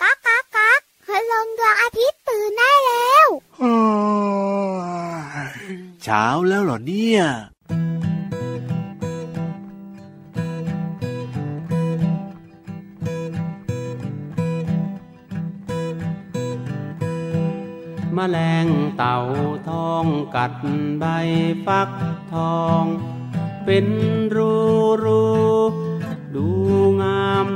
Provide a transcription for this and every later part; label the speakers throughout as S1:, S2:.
S1: ก๊ากก๊ากก๊ากคืลงดวงอาทิตย์ตื่นได้แล้ว
S2: เช้าแล้วเหรอเนี่ย
S3: มแมลงเต่าทองกัดใบฟักทอง เป็นรูรู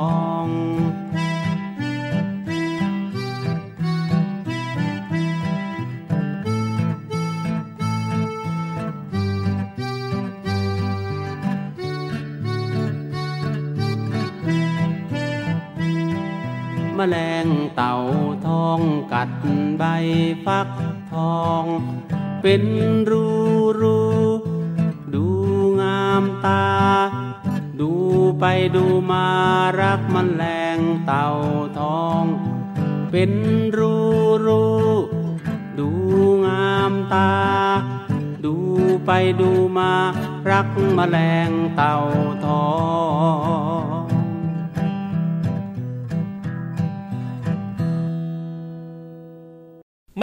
S3: ง แมลงเต่าทองกัดใบฟักทอง เป็นรูรูดูงามตา ดูไปดูมารักมันแรงเต่าทอง เป็นรูรูดูงามตา ดูไปดูมารักมแมลงเต่าทอง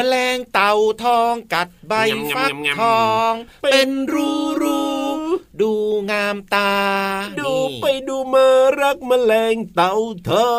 S4: แมลงเต่าทองกัดใบฟักทอง เป็นรูรู ดูงามตา
S5: ดูไปดูมารักแมลงเต่าทอ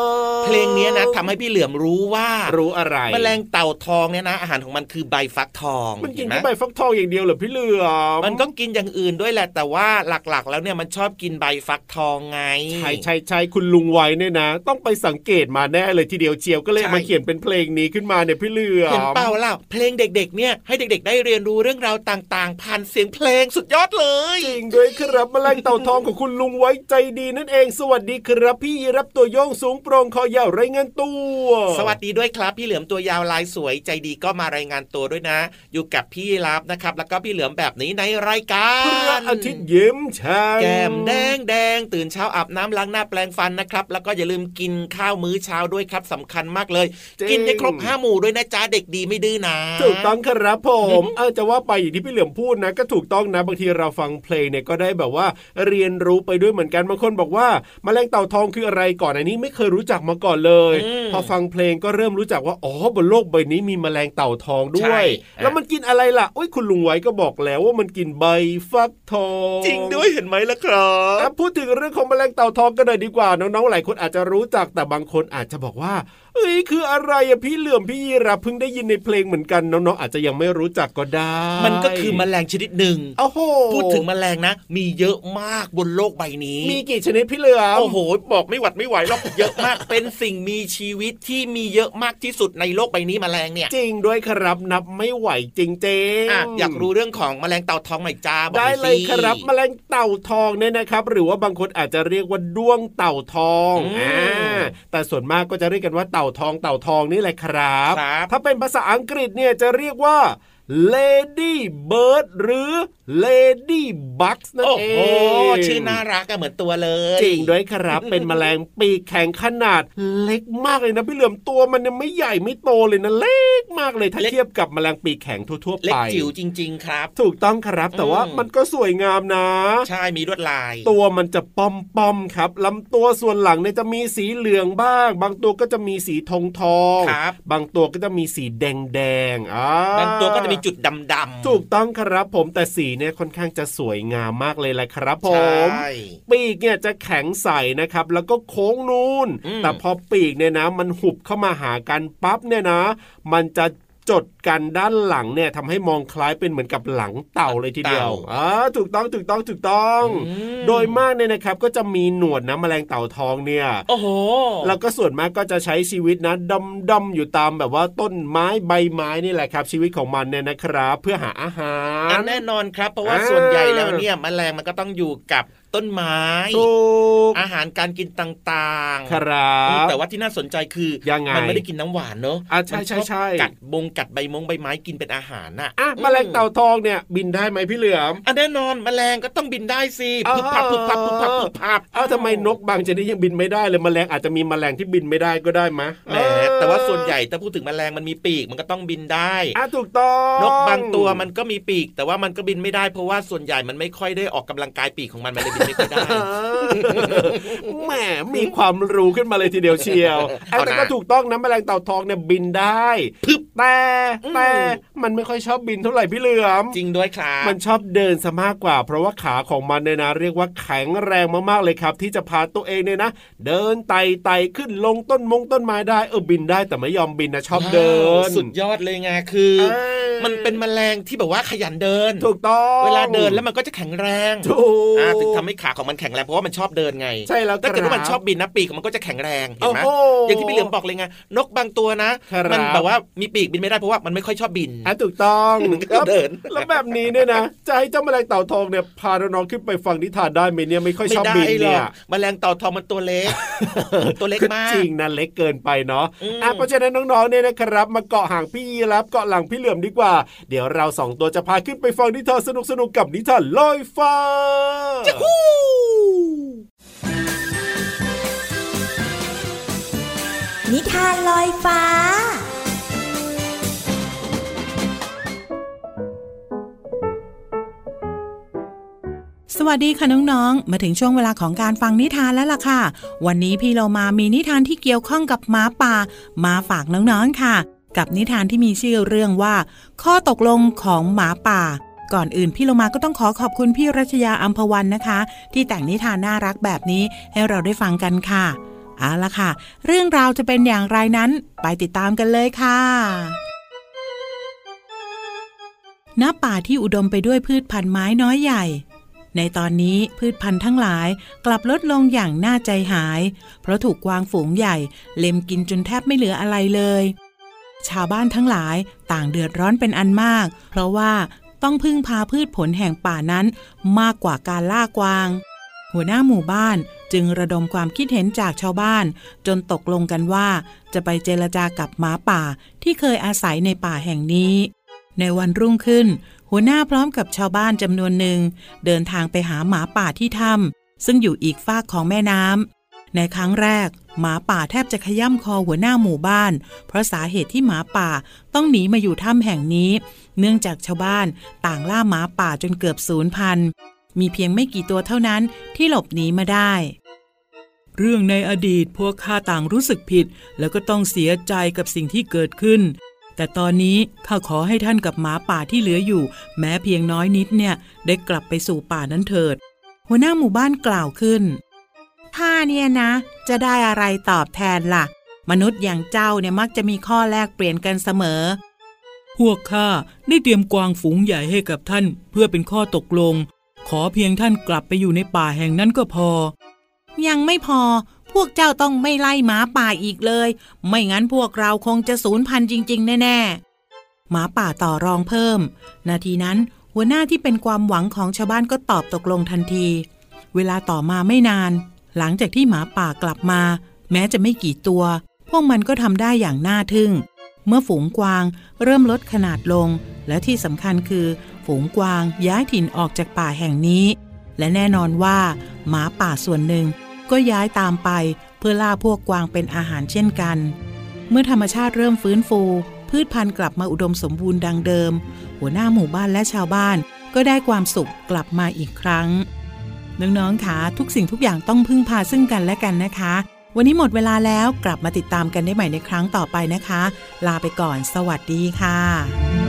S5: ง
S4: เพลงนี้นะทำให้พี่เหลือมรู้ว่า
S5: รู้อะไร
S4: แมลงเต่าทองเนี่ยนะ อาหารของมันคือใบฟักทอง
S5: มันกิน
S4: เห็
S5: แค่
S4: ไห
S5: ใบฟักทองอย่างเดียวเหรอพี่เหลือม
S4: มันก็กินอย่างอื่นด้วยแหละแต่ว่าหลักๆ แล้วเนี่ยมันชอบกินใบฟักทองไง
S5: ใช่ใช่ใช่คุณลุงไว้เนี่ยนะ ต้องไปสังเกตมาแน่เลยทีเดียวเชียวก็เลย
S4: ใช่
S5: มาเขียนเป็นเพลงนี้ขึ้นมาเนี่ยพี่เหลือม
S4: เห็นเปล่าล่ะเพลงเด็ก ๆ เนี่ยให้เด็ก ๆ ได้เรียนรู้เรื่องราวต่าง ๆ ผ่านเสียงเพลงสุดยอดเลย
S5: จริงด้วยครับแมลงเต่าทองของคุณลุงไว้ใจดีนั่นเอง สวัสดีครับพี่รับตัวโยงสูงโปร่งคอยาวไรเงินตัว
S4: สวัสดีด้วยครับ พี่เหลือมตัวยาวลายสวยใจดีก็มารายงานตัวด้วยนะ อยู่กับพี่รับนะครับ แล้วก็พี่เหลือมแบบนี้ในรายการ
S5: พระอาทิตย์ยิ้มช่าง
S4: แก้มแดงแดงตื่นเช้าอาบน้ำล้างหน้าแปลงฟันนะครับ แล้วก็อย่าลืมกินข้าวมื้อเช้าด้วยครับสำคัญมากเลย กินให้ครบห้าหมู่ด้วยนะจ๊ะเด็กดีไม่ดื้อนะ
S5: ถูกต้องครับผมเออจะว่าไปอย่างที่พี่เหลือมพูดนะ ก็ถูกต้องนะบางทีเราฟังเพลงเนี่ยก็ได้แบบว่าเรียนรู้ไปด้วยเหมือนกันบางคนบอกว่าแมลงเต่าทองคืออะไรก่อนอันนี้ไม่เคยรู้จักมาก่อนเลย
S4: อืม
S5: พอฟังเพลงก็เริ่มรู้จักว่าอ๋อบนโลกใบนี้มีแมลงเต่าทองด้
S4: ใช่
S5: วย แล้วมันกินอะไรล่ะโอ้ยคุณลุงไว้ก็บอกแล้วว่ามันกินใบฟักทอง
S4: จริงด้วยเห็นไหมล่ะครับ
S5: อะพูดถึงเรื่องของแมลงเต่าทองกันหน่อยดีกว่าน้องๆหลายคนอาจจะรู้จักแต่บางคนอาจจะบอกว่า เอ้ยคืออะไรอะพี่เหลื่อมพี่ยีรับเพิ่งได้ยินในเพลงเหมือนกันน้องๆอาจจะยังไม่รู้จักก็ได้
S4: มันก็คือแมลงชนิดหนึ่ง
S5: โอ้โห
S4: พูดถึงแมลงนะ มีเยอะมากบนโลกใบนี้
S5: มีกี่ชนิดพี่เหลื่อม
S4: โอ้โห บอกไม่หวัดไม่ไหวหรอกเยอะมาก เป็นสิ่งมีชีวิตที่มีเยอะมากที่สุดในโลกใบนี้แมลงเนี่ย
S5: จริงด้วยครับนับไม่ไหวจริงๆ
S4: อะอยากรู้เรื่องของแมลงเต่าทองหน่อยจ้าบอกห
S5: ได้
S4: น่อย
S5: เล
S4: สิ
S5: ยครับแมลงเต่าทองเนี่ยนะครับ หรือว่าบางคนอาจจะเรียกว่าด้วงเต่าทอง
S4: อืม
S5: อ่าแต่ส่วนมากก็จะเรียกกันว่าเต่าทองเต่าทองนี่แหละครับ
S4: ครับ
S5: ถ้าเป็นภาษาอังกฤษเนี่ยจะเรียกว่า lady bird หรือ lady bugs นั่น
S4: โอ้
S5: เอ
S4: โห
S5: ง
S4: ชื่อน่ารักอะเหมือนตัวเลย
S5: จริงด้วยครับ เป็นแมลงปีกแข็งขนาดเล็กมากเลยนะพี่เหลือมตัวมันเนี่ยไม่ใหญ่ไม่โตเลยนะเล็กมากเลยถ้าเทียบกับแมลงปีกแข็งทั่วๆ
S4: เล็
S5: ไป
S4: กจิ๋วจริง ๆ ครับ
S5: ถูกต้องครับแต่ว่า
S4: อืม
S5: มันก็สวยงามนะ
S4: ใช่มีลวดลาย
S5: ตัวมันจะป้อมป้อมๆครับลำตัวส่วนหลังเนี่ยจะมีสีเหลืองบ้าง บางตัวก็จะมีสีทองทอง
S4: ครับ
S5: บางตัวก็จะมีสีแดงแดงๆอ่า
S4: บางตัวก็จะมีจุดดำๆ
S5: ถูกต้องครับผมแต่สีเนี่ยค่อนข้างจะสวยงามมากเลยแหละครับผม
S4: ใช่
S5: ปีกเนี่ยจะแข็งใสนะครับ แล้วก็โค้งนูน
S4: อืม
S5: แต่พอปีกเนี่ยนะ มันหุบเข้ามาหากันปั๊บเนี่ยนะ มันจะ จดกันด้านหลังเนี่ยทำให้มองคล้ายเป็นเหมือนกับหลังเต่าเลยทีเดียวอ่าถูกต้องถูกต้องถูกต้อง
S4: อืม
S5: โดยมากเนี่ยนะครับก็จะมีหนวดนะแมลงเต่าทองเนี่ย
S4: โอ้โห
S5: แล้วก็ส่วนมากก็จะใช้ชีวิตนะดำดำๆอยู่ตามแบบว่าต้นไม้ใบไม้นี่แหละครับ ชีวิตของมันเนี่ยนะครับ เพื่อหาอาหาร
S4: อันแน่นอนครับ เพราะว่า
S5: อ่า
S4: ส่วนใหญ่แล้วเนี่ยแมลงมันก็ต้องอยู่กับ ต้นไม้
S5: ถูก
S4: อาหารการกินต่างๆ
S5: ครับ
S4: แต่ว่าที่น่าสนใจคือ
S5: ยังไง
S4: มันไม่ได้กินน้ำหวานเนอะ
S5: อะใช่
S4: มัน
S5: ใช่ใช่
S4: กัดบงกัดใบมงใบไม้กินเป็นอาหารน่ะ
S5: อะแมลงเต่าทองเนี่ยบินได้ไหมพี่เหลือม
S4: อันแน่นอนแมลงก็ต้องบินได้สิ
S5: อ้าว
S4: พึบพับพึบพับพึบพับพึบพับ
S5: เอ้าทำไมนกบางชนิดยังบินไม่ได้เลยแมลงอาจจะมีแมลงที่บินไม่ได้ก็ได้มะ
S4: แหม แต่ว่าส่วนใหญ่ถ้าพูดถึงแมลงมันมีปีกมันก็ต้องบินได้
S5: อะถูกต้อง
S4: นกบางตัวมันก็มีปีก แต่ว่ามันก็บินไม่ได้เพราะว่าส่วนใหญ่มันไม่ค่อยได้ออกกำลังกายปีกของมันมันเลยบินไม่ค่อยได้
S5: แหมมีความรู้ขึ้นมาเลยทีเดียวเชียว
S4: เอานะ
S5: แต่ก็ถูกต้องนะแมลงเต่าทองเนี่ยบินได้
S4: พึบ
S5: แต่
S4: อืม
S5: แต่มันไม่ค่อยชอบบินเท่าไหร่พี่เหลือม
S4: จริงด้วยครับ
S5: มันชอบเดินซะมากกว่า เพราะว่าขาของมันเนี่ยนะเรียกว่าแข็งแรงมากๆเลยครับ ที่จะพาตัวเองเนี่ยนะ เดินไต่ไต่ขึ้นลงต้นมงต้นไม้ได้เออบินได้แต่ไม่ยอมบินนะชอบเดิน
S4: สุดยอดเลยไงคือ
S5: เออ
S4: มันเป็นแมลงที่แบบว่าขยันเดิน
S5: ถูกต้อง
S4: เวลาเดินแล้วมันก็จะแข็งแรง
S5: ถูก
S4: อ่าถึงทำให้ขาของมันแข็งแรงเพราะว่ามันชอบเดินไง
S5: ใช่แล้ว
S4: ถ้าเกิดว่ามัน
S5: ครับ
S4: ชอบบินนะปีกของมันก็จะแข็งแรงเห็นไหม
S5: โอ้โห
S4: อย่างที่พี่เหลือมบอกเลยไงนกบางตัวนะ
S5: ครับ
S4: มันแบบว่ามีปีกบินไม่ได้เพราะว่ามันไม่ค่อยชอบบิน
S5: อะถูกต้อง
S4: มันก็เดิน
S5: แล้วแบบนี้เนี่ยนะจะให้เจ้าแมลงเต่าทองเนี่ยพาน้องๆขึ้นไปฟังนิทานได้ไหมเนี่ยไม่ค่อย
S4: ไม่
S5: ชอบ
S4: ได้
S5: บิน
S4: หร
S5: เนี่
S4: อก
S5: ย
S4: แมลงเต่าทองมันตัวเล็ก ตัวเล็กมาก
S5: จริงนะเล็กเกินไปเนาะ
S4: อืม
S5: อะเพราะฉะนั้นน้องๆเนี่ยนะครับ มาเกาะห่างพี่ยีรับเกาะหลังพี่เหลือมดีกว่า เดี๋ยวเราสองตัวจะพาขึ้นไปฟังนิทานสนุกๆกับนิทานลอยฟ้า
S6: นิทานลอยฟ้า
S7: สวัสดีค่ะน้องๆ มาถึงช่วงเวลาของการฟังนิทานแล้วล่ะค่ะ วันนี้พี่เรามามีนิทานที่เกี่ยวข้องกับหมาป่า มาฝากน้องๆค่ะ กับนิทานที่มีชื่อเรื่องว่า ข้อตกลงของหมาป่า ก่อนอื่นพี่เรามาก็ต้องขอขอบคุณพี่รัชยาอัมพวันนะคะ ที่แต่งนิทานน่ารักแบบนี้ให้เราได้ฟังกันค่ะเอาละค่ะ เรื่องราวจะเป็นอย่างไรนั้นไปติดตามกันเลยค่ะณป่าที่อุดมไปด้วยพืชพันธุ์ไม้น้อยใหญ่ ในตอนนี้พืชพันธุ์ทั้งหลายกลับลดลงอย่างน่าใจหาย เพราะถูกกวางฝูงใหญ่ เล็มกินจนแทบไม่เหลืออะไรเลย ชาวบ้านทั้งหลายต่างเดือดร้อนเป็นอันมาก เพราะว่าต้องพึ่งพาพืชผลแห่งป่านั้นมากกว่าการล่ากวาง หัวหน้าหมู่บ้านจึงระดมความคิดเห็นจากชาวบ้าน จนตกลงกันว่า จะไปเจรจากับหมาป่าที่เคยอาศัยในป่าแห่งนี้ ในวันรุ่งขึ้น หัวหน้าพร้อมกับชาวบ้านจำนวนหนึ่ง เดินทางไปหาหมาป่าที่ถ้ำซึ่งอยู่อีกฝากของแม่น้ำในครั้งแรก หมาป่าแทบจะขย่ำคอหัวหน้าหมู่บ้าน เพราะสาเหตุที่หมาป่าต้องหนีมาอยู่ถ้ำแห่งนี้ เนื่องจากชาวบ้านต่างล่าหมาป่าจนเกือบสูญพันธุ์มีเพียงไม่กี่ตัวเท่านั้นที่หลบหนีมาได้ เรื่องในอดีตพวกข้าต่างรู้สึกผิด แล้วก็ต้องเสียใจกับสิ่งที่เกิดขึ้น แต่ตอนนี้ข้าขอให้ท่านกับหมาป่าที่เหลืออยู่ แม้เพียงน้อยนิดเนี่ย ได้กลับไปสู่ป่านั้นเถิด หัวหน้าหมู่บ้านกล่าวขึ้นถ้าเนี่ยนะ จะได้อะไรตอบแทนล่ะ มนุษย์อย่างเจ้าเนี่ยมักจะมีข้อแลกเปลี่ยนกันเสมอ พวกข้าได้เตรียมกวางฝูงใหญ่ให้กับท่าน เพื่อเป็นข้อตกลง ขอเพียงท่านกลับไปอยู่ในป่าแห่งนั้นก็พอ ยังไม่พอ พวกเจ้าต้องไม่ไล่หมาป่าอีกเลย ไม่งั้นพวกเราคงจะสูญพันธุ์จริง ๆ แน่ๆ หมาป่าต่อรองเพิ่ม นาทีนั้นหัวหน้าที่เป็นความหวังของชาวบ้านก็ตอบตกลงทันที เวลาต่อมาไม่นาน หลังจากที่หมาป่ากลับมา แม้จะไม่กี่ตัว พวกมันก็ทำได้อย่างน่าทึ่ง เมื่อฝูงกวางเริ่มลดขนาดลง และที่สำคัญคือ ฝูงกวางย้ายถิ่นออกจากป่าแห่งนี้ และแน่นอนว่า หมาป่าส่วนหนึ่ง ก็ย้ายตามไปเพื่อล่าพวกกวางเป็นอาหารเช่นกัน เมื่อธรรมชาติเริ่มฟื้นฟู พืชพันธุ์กลับมาอุดมสมบูรณ์ดังเดิม หัวหน้าหมู่บ้านและชาวบ้าน ก็ได้ความสุขกลับมาอีกครั้งน้องๆคะทุกสิ่งทุกอย่างต้องพึ่งพาซึ่งกันและกันนะคะ วันนี้หมดเวลาแล้วกลับมาติดตามกันได้ใหม่ในครั้งต่อไปนะคะ ลาไปก่อน สวัสดีค่ะ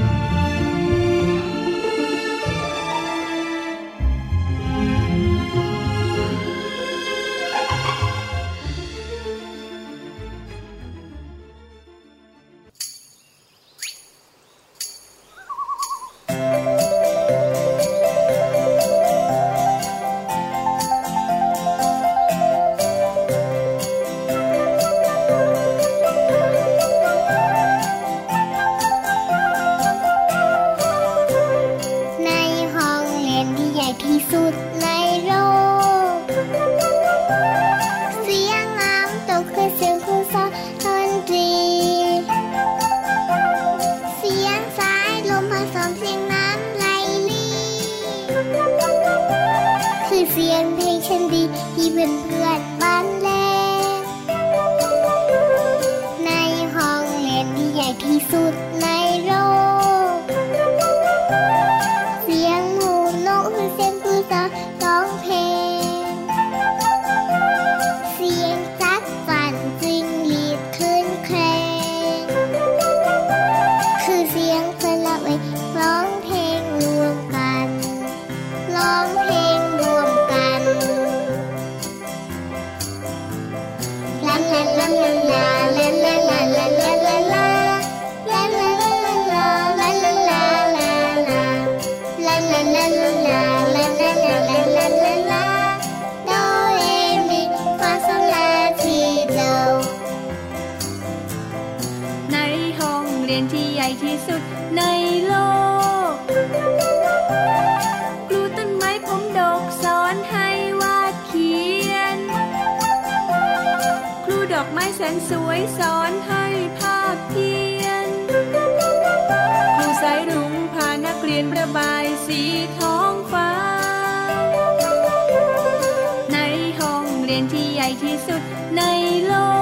S1: เรียนที่ใหญ่ที่สุดในโลก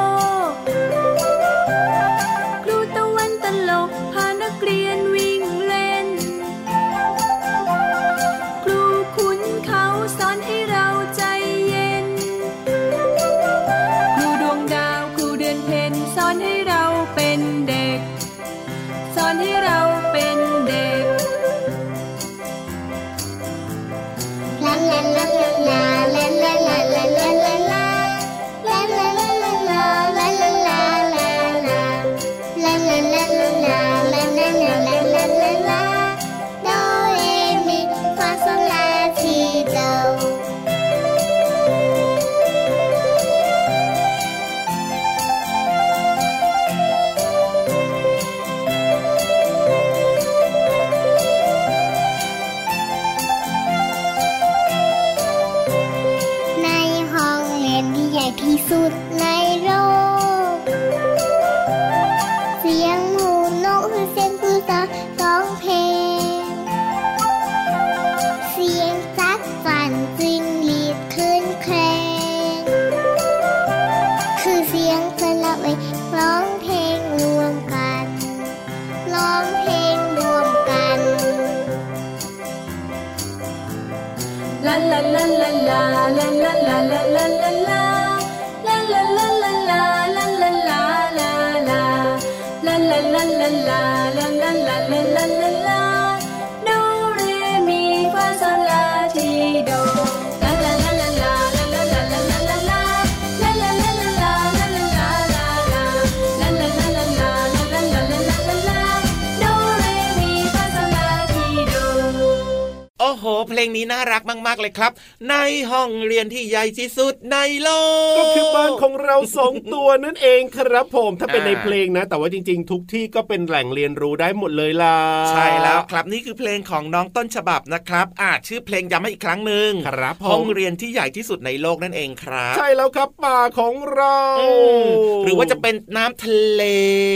S4: ลงนี้น่ารักมาก ๆ เลยครับ ในห้องเรียนที่ใหญ่ที่สุดในโลก
S5: ก็คือบ้านของเราสองตัวนั่นเองครับผมถ้าเป็น
S4: อ่า
S5: ในเพลงนะ แต่ว่าจริง ๆ ทุกที่ก็เป็นแหล่งเรียนรู้ได้หมดเลยล่ะ
S4: ใช่แล้วครับนี่คือเพลงของน้องต้นฉบับนะครับอ่าชื่อเพลงย้ำให้อีกครั้งหนึ่ง
S5: ครับผม
S4: ห้องเรียนที่ใหญ่ที่สุดในโลกนั่นเองครับ
S5: ใช่แล้วครับป่าของเรา
S4: อืมหรือว่าจะเป็นน้ำทะเล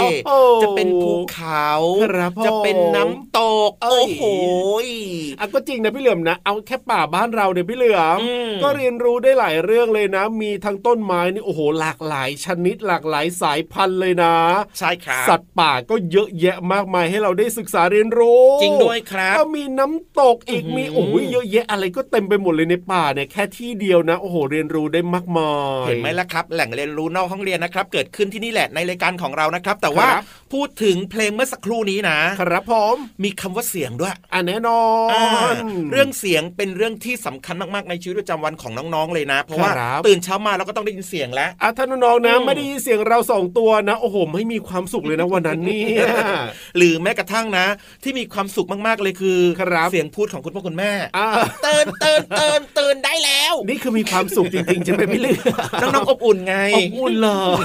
S5: โอ้โห
S4: จะเป็นภูเขา
S5: ครับผม
S4: จะเป็นน้ำตก
S5: เอ้ย
S4: โอ้โห
S5: อะก็จริงนะพี่เหลือมนะเอาแค่ป่าบ้านเราเนี่ยพี่เหลือม
S4: อืม
S5: ก็เรียนรู้ได้หลายเรื่องเลยนะ มีทั้งต้นไม้นี่โอ้โหหลากหลาย ชนิดหลากหลายสายพันธุ์เลยนะ
S4: ใช่ครับ
S5: สัตว์ป่าก็เยอะแยะมากมายให้เราได้ศึกษาเรียนรู้
S4: จริงด้วยครับ
S5: ก็มีน้ำตกอีก
S4: อื้อหือ
S5: มีโอ้ยเยอะแยะอะไรก็เต็มไปหมดเลยในป่าเนี่ยแค่ที่เดียวนะ โอ้โหเรียนรู้ได้มากมาย
S4: เห็นไหมล่ะครับ แหล่งเรียนรู้นอกห้องเรียนนะครับ เกิดขึ้นที่นี่แหละในรายการของเรานะครับ แต่ว่า
S5: ครับ
S4: พูดถึงเพลงเมื่อสักครู่นี้นะ
S5: ครับผม
S4: มีคำว่าเสียงด้วย
S5: อะแน่นอน
S4: อ่าเรื่องเสียงเป็นเรื่องที่สำคัญมากๆในชีวิตประจำวันของน้องๆเลยนะ เพราะว่าตื่นเช้ามาเราก็ต้องได้ยินเสียงแล้ว
S5: อะถ้าน้องๆนะไม่ได้ยินเสียงเราสองตัวนะโอ้โหไม่มีความสุขเลยนะวันนั้นนี่
S4: หรือแม้กระทั่งนะ ที่มีความสุขมากๆเลยคือเสียงพูดของคุณพ่อคุณแม่
S5: เตื
S4: อนเตือนเตือนเตือนได้แล้ว
S5: นี่คือมีความสุขจริงๆจะไปไม่เลือก
S4: น้องๆอบอุ่นไง
S5: อบอุ่นเลย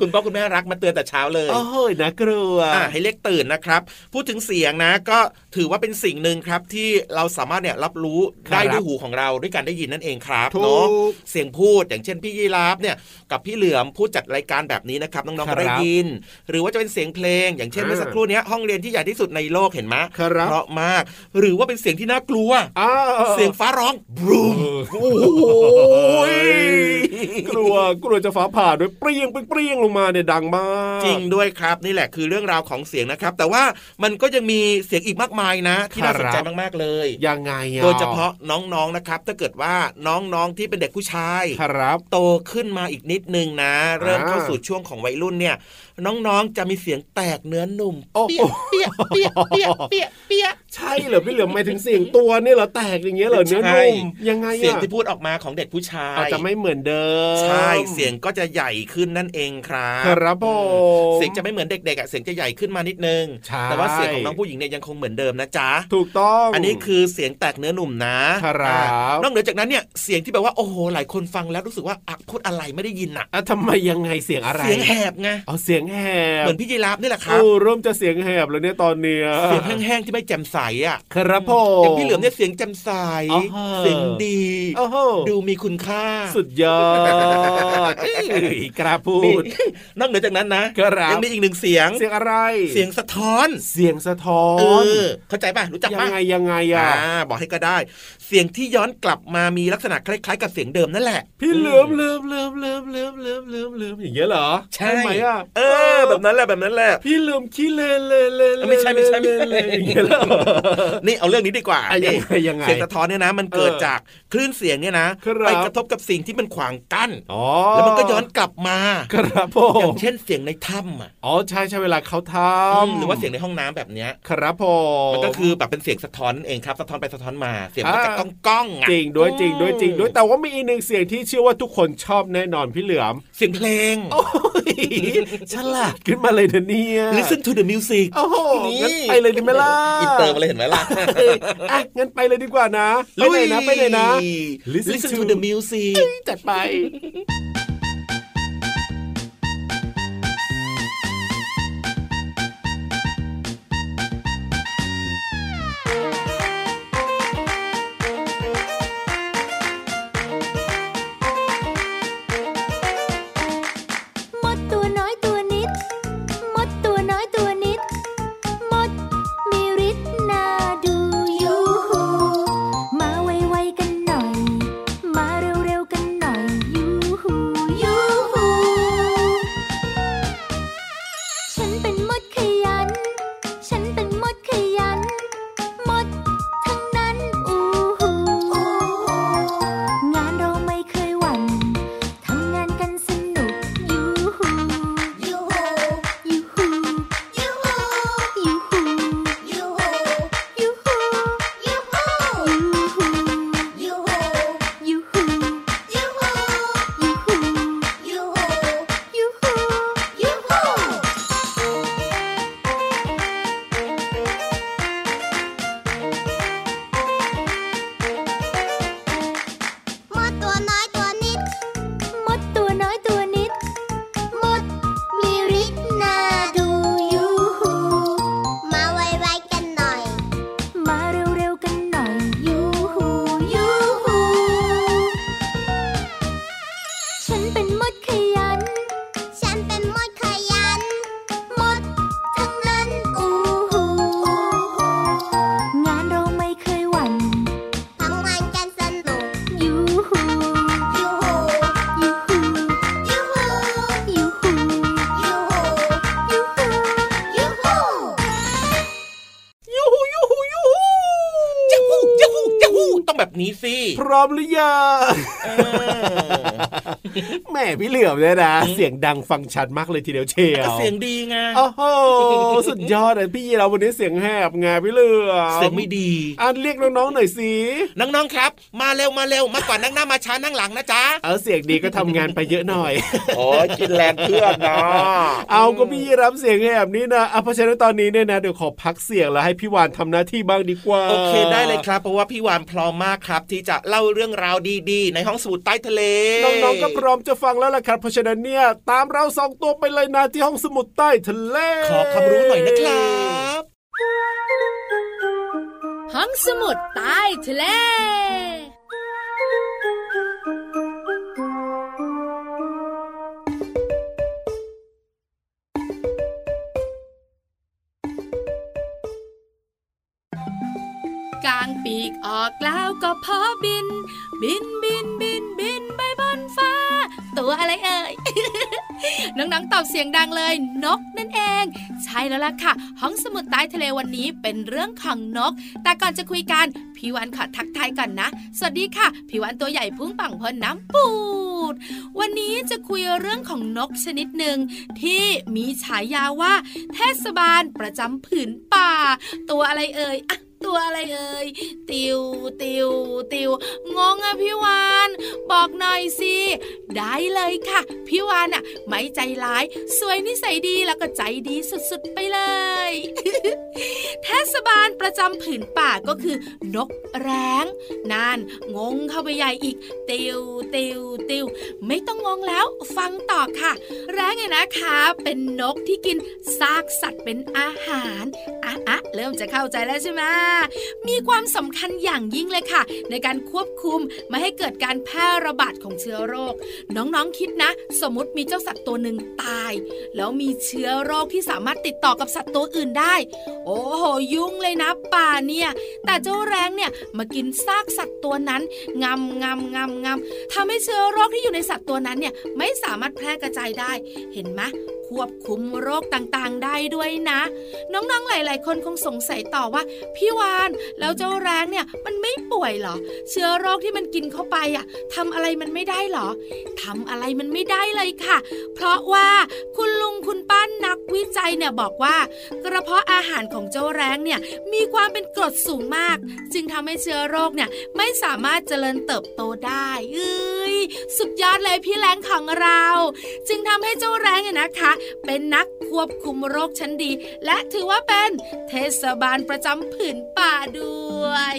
S4: คุณพ่อคุณแม่รักมาเตือนแต่เช้าเลย
S5: โอ้ยนะกลัว
S4: ให้เรียกตื่นนะครับ พูดถึงเสียงนะ ก็ถือว่าเป็นสิ่งหนึ่งครับที่เราสามารถเนี่ยรับรู้ได้ด้วยหูของเราด้วยการได้ยินนั่นเองครับเนาะเสียงพูดอย่างเช่นพี่ยีราฟเนี่ยกับพี่เหลือมพูดจัดรายการแบบนี้นะครับน้องๆก็ได้ยิน หรือว่าจะเป็นเสียงเพลง อย่างเช่นเมื่อสักครู่นี้ห้องเรียนที่ใหญ่ที่สุดในโลกเห็นไหมเพราะมาก หรือว่าเป็นเสียงที่น่ากลัวเสียงฟ้าร้องบูมโอ้ย
S5: กลัวกลัวจะฟ้าผ่าด้วยเปรี้ยงเปรี้ยงลงมาเนี่ยดังมาก
S4: จริงด้วยครับนี่แหละคือเรื่องราวของเสียงนะครับ แต่ว่ามันก็ยังมีเสียงอีกมากมายนะ ที่น่าสนใจมากๆเลย
S5: ยังไง
S4: โดยเฉพาะน้องๆนะครับ ถ้าเกิดว่าน้องๆที่เป็นเด็กผู้ชาย
S5: ครับ
S4: โตขึ้นมาอีกนิดนึงนะ เริ่มเข้าสู่ช่วงของวัยรุ่นเนี่ย น้องๆจะมีเสียงแตกเนื้อนุ่ม
S5: โอ้
S4: เปียเปียเปียเปียเปียเใช่
S5: เหรอพี่เหลือมไม่ถึงเสียงตัวนี่เหรอแตกอย่างเงี้ยเหรอเนื้อนุ่มยังไง
S4: เสียงที่พูดออกมาของเด็กผู้ชาย
S5: จะไม่เหมือนเดิม
S4: ใช่เสียงก็จะใหญ่ขึ้นนั่นเองครับ
S5: ครับผม
S4: เสียงจะไม่เหมือนเด็กๆอะเสียงจะใหญ่ขึ้นมานิดนึงแต่ว่าเสียงของน้องผู้หญิงเนี่ยยังคงเหมือนเดิมนะจ๊ะ
S5: ถูกต้อง
S4: อันนี้คือเสียงแตกเนื้อนุ่มนะครับนอกเหนือจากนั้นเนี่ยเสียงที่แบบว่าโอ้โหหลายคนฟังแล้วรู้สึกว่าอักพูดอะไรไม่ได้ยินอะ
S5: ทำไมยังไงเสียงอะไร
S4: เสียงแหบไง
S5: อ๋อเสียงแหบ
S4: เหมือนพี่ยีราฟนี่แหละครับ
S5: โอ้เริ่มจะเสียงแหบแล้วเนี่ยตอนเนี้ย
S4: เสียงแห้งๆที่ไม่แจ่มใสอะ
S5: ครับผม
S4: แต่พี่เหลือมเนี่ยเสียงแจ่มใสเสียงดีดูมีคุณค่า
S5: สุดยอดกระพูด
S4: นอกเหนือจากนั้นนะยังมีอีกหนึ่งเสียง
S5: เสียงอะไร
S4: เสียงสะท้อน
S5: เสียงสะท้อ
S4: นเข้าใจป่ะรู้จักป่ะยั
S5: งไงยังไง
S4: อะบอกให้ก็ได้ เสียงที่ย้อนกลับมามีลักษณะคล้ายๆ กับเสียงเดิมนั่นแหละ
S5: พี่เหลือมเหลือมเหลือมเหลือมเหลือมเหลือมเลือมอย่างเงี้ยเหรอ
S4: ใช่
S5: ไหมอะ
S4: เออแบบนั้นแหละแบบนั้นแหละ
S5: พี่ลืมขี้เลเลเล
S4: ไม่ใช่ไม่ใช่ไม่ใช่
S5: นี่เอา
S4: เรื่องนี้ดีกว่า
S5: ยังยังไง
S4: เสียงสะท้อนเนี่ยนะ มันเกิดจากคลื่นเสียงเนี่ยนะไปกระทบกับสิ่งที่มันขวางกั้นแล้วมันก็ย้อนกลับมา
S5: ครับผม
S4: อย่างเช่นเสียงในถ้ำอ๋
S5: อใช่ใช่เวลาเขา
S4: ถ้ำหรือว่าเสียงในห้องน้ำแบบเนี้ย
S5: ครับผม
S4: มันก็คือแบบเป็นเสียงสะท้อนเองครับสะท้อนไปสะท้อนมาเสียงมันจะก้องก้อง
S5: จริงด้วยจริงด้วยจริงด้วยแต่ว่ามีอีกหนึ่งเสียงที่เชื่อว่าทุกคนชอบแน่นอนพี่เหลือม
S4: เสียงเพลง
S5: โอ้ยฉลาดขึ้นมาเลยนเนี่ย
S4: Listen to the music
S5: โอ้โหงั้นไปเลยดีไหมล่ะ
S4: อินเตอร์มาเลยเห็นไหมล่ะ
S5: อะงั้นไปเลยดีกว่านะไปเลยนะไปเลยนะ Listen,
S4: Listen
S5: to,
S4: to the music.
S5: จัดไป พี่เหลือมเนี่ยนะ เสียงดังฟังชัดมากเลยทีเดียวเชียว
S4: ก็เสียงดีไง
S5: โอ้โหสุดยอดเลยพี่เราวันนี้เสียงแหบไงพี่เหลือม
S4: เสียงไม่ดี
S5: อันเรียกน้องๆหน่อยสิ
S4: น้องๆครับ มาเร็วมาเร็วมาก่อนนั่งหน้ามาช้านั่งหลังนะจ๊ะ
S5: เออเสียงดีก็ทำงานไปเยอะหน่อย
S4: โอ้ยกินแรงเพื่อนนะ
S5: เอาก็พี่รับเสียงแหบนี้นะเอาเพราะฉะนั้นตอนนี้เนี่ยนะเดี๋ยวขอพักเสียงแล้วให้พี่วานทำหน้าที่บ้างดีกว่า
S4: โอเคได้เลยครับ เพราะว่าพี่วานพร้อมมากครับ ที่จะเล่าเรื่องราวดีๆ ในห้องสมุดใต้ทะเล
S5: น้องๆก็พร้อมจะฟังแล้วล่ะครับ เพราะฉะนั้นเนี่ยตามเราสองตัวไปเลยนะที่ห้องสมุดใต้ทะเล
S4: ขอความรู้หน่อยนะครับ
S8: ห้องสมุดใต้ทะเลกางปีกออกแล้วก็พอบิน บินบิน ตัวอะไรเอ่ย น้องๆตอบเสียงดังเลย นกนั่นเอง ใช่แล้วล่ะค่ะ ห้องสมุดใต้ทะเลวันนี้เป็นเรื่องของนก แต่ก่อนจะคุยกันพี่วันขอทักทายก่อนนะ สวัสดีค่ะ พี่วันตัวใหญ่พุ่งปังพอน้ำปูด วันนี้จะคุยเรื่องของนกชนิดหนึ่งที่มีฉายาว่า เทศบาลประจำผืนป่า ตัวอะไรเอ่ยอะ ตัวอะไรเอ่ยติวติวติวงงอะพี่วานบอกหน่อยสิได้เลยค่ะ พี่วานอะไม่ใจร้าย สวยนิสัยดีแล้วก็ใจดีสุดๆไปเลยเทศบาลประจำผืนป่าก็คือนกแร้งนานงงเข้าไปใหญ่อีก ติวติวติวไม่ต้องงงแล้วฟังต่อค่ะ แร้งเนี่ยนะคะ เป็นนกที่กินซากสัตว์เป็นอาหารอะอะเริ่มจะเข้าใจแล้วใช่ไหมมีความสำคัญอย่างยิ่งเลยค่ะ ในการควบคุมไม่ให้เกิดการแพร่ระบาดของเชื้อโรค น้องๆคิดนะ สมมติมีเจ้าสัตว์ตัวหนึ่งตาย แล้วมีเชื้อโรคที่สามารถติดต่อกับสัตว์ตัวอื่นได้ โอ้โหยุ่งเลยนะป่าเนี่ยแต่เจ้าแรงเนี่ยมากินซากสัตว์ตัวนั้นงำงำงำงำทำให้เชื้อโรคที่อยู่ในสัตว์ตัวนั้นเนี่ยไม่สามารถแพร่กระจายได้เห็นไหม ควบคุมโรคต่างๆ ได้ด้วยนะ น้องๆหลาย ๆ คนคงสงสัยต่อว่าพี่วานแล้วเจ้าแรงเนี่ยมันไม่ป่วยเหรอ เชื้อโรคที่มันกินเข้าไปอะทำอะไรมันไม่ได้เหรอทำอะไรมันไม่ได้เลยค่ะ เพราะว่าคุณลุงคุณป้านนักวิจัยเนี่ยบอกว่ากระเพาะอาหารของเจ้าแรงเนี่ยมีความเป็นกรดสูงมาก จึงทำให้เชื้อโรคเนี่ยไม่สามารถเจริญเติบโตได้เอ้ยสุดยอดเลยพี่แร้งของเรา จึงทำให้เจ้าแร้งเนี่ยนะคะเป็นนักควบคุมโรคชั้นดี และถือว่าเป็นเทศบาลประจำผืนป่าด้วย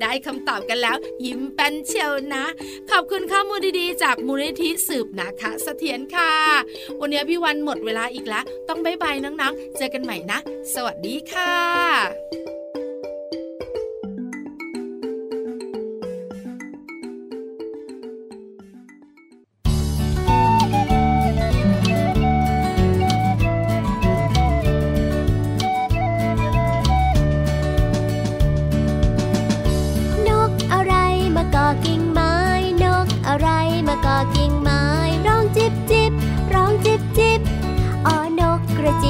S8: ได้คำตอบกันแล้ว ยิ้มแป้นเชียวนะ ขอบคุณข้อมูลดีๆ จากมูลนิธิสืบนาคะเสถียรค่ะ วันนี้พี่วันหมดเวลาอีกแล้ว ต้อง bye bye น้องๆ เจอกันใหม่นะ สวัสดีค่ะ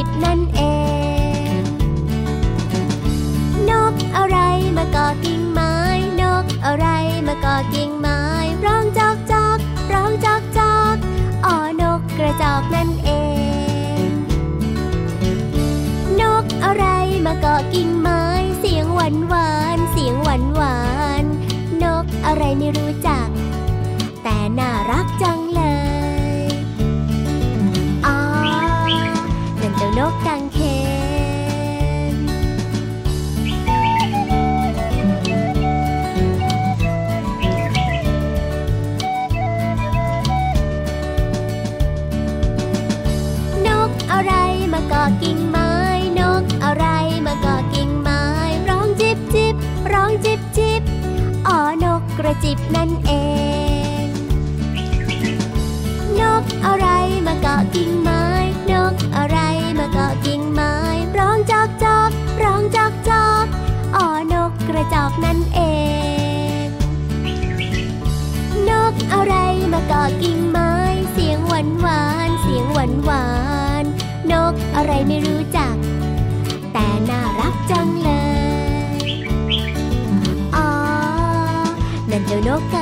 S1: กกระจิบนั่นเอง นกอะไรมาเก่อกิ่งไม้ นกอะไรมาเก่อกิ่งไม้ ร้องจอกจอกร้องจอกจอกอ๋อนกกระจอกนั่นเอง นกอะไรมาเกาะกิ่งไม้ เสียงหวานหวานเสียงหวานหวานนกอะไรไม่รู้จัก นกกังเขนนกอะไรมาเกาะกิ่งไม้ นกอะไรมาเกาะกิ่งไม้ ร้องจิบจิบร้องจิบจิบอ๋อนกกระจิบนั่นเอง อะไรไม่รู้จัก แต่น่ารักจังเลย อ๋อ นั่นเจ้านกกัง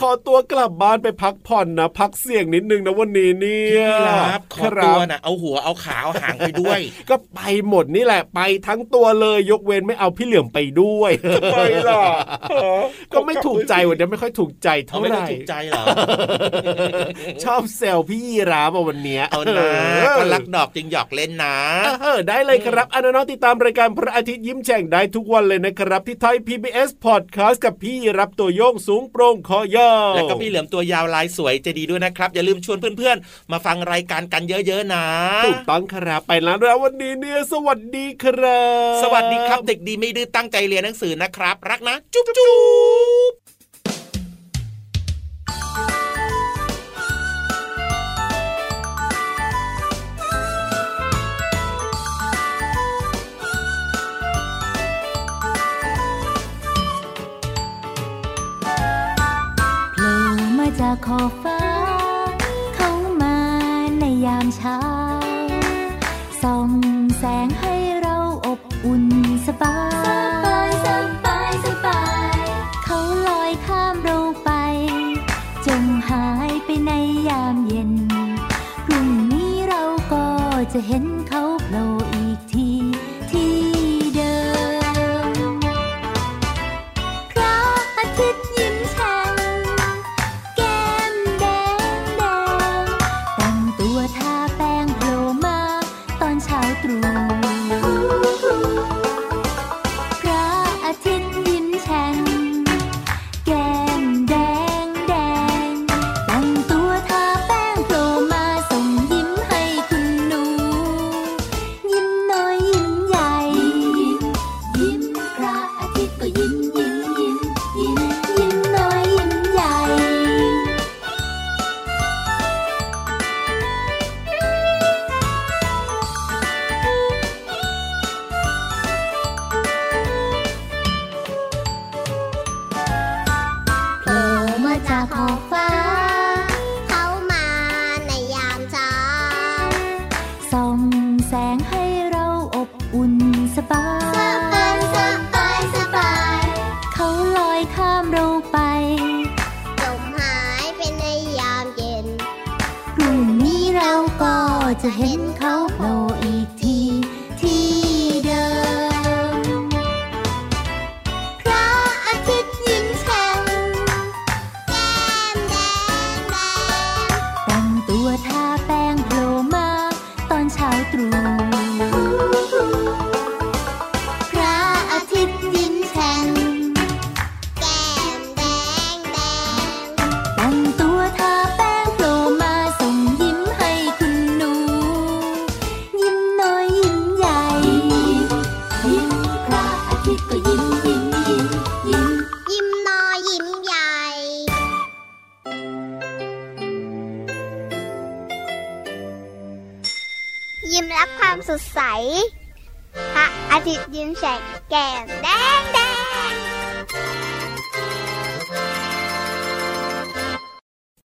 S1: ข
S5: อตัวกลับบ้านไปพักผ่อนนะ พักเสียงนิดนึงนะวันนี้เนี่ย
S4: ครับขอตัวนะเอาหัวเอาขาเอาหางไปด้วย
S5: ก็ไปหมดนี่แหละไปทั้งตัวเลยยกเว้นไม่เอาพี่เหลือมไปด้วย
S4: ทำไมล่ะ
S5: ก็ไม่ถูกใจวันนี้ไม่ค่อยถูกใจ
S4: เขา
S5: เท่า
S4: ไม่
S5: ไห
S4: ได้
S5: ร่
S4: ถูกใจเหรอ
S5: ชอบแซวพี่ยีราฟอะวันเนี้ย
S4: เอานะก็รักดอกจึงหยอกเล่นนะ
S5: เออได้เลยครับอันน้องติดตามรายการพระอาทิตย์ยิ้มแฉ่งได้ทุกวันเลยนะครับ ที่ไทย PBS Podcast กับพี่รับตัวโยงสูงโปร่งคอยาว
S4: แล้วก็พี่เหลือมตัวยาวลายสวยใจะดีด้วยนะครับ อย่าลืมชวนเพื่อนๆ มาฟังรายการกันเยอะๆนะ
S5: ถูกต้องครับไปแล้วแล้ววันนี้เนี่ยสวัสดีครับ
S4: สวัสดีครับ เด็กดีไม่ดื้อตั้งใจเรียนหนังสือนะครับ รักนะ จุ๊บจุ๊บ
S6: มา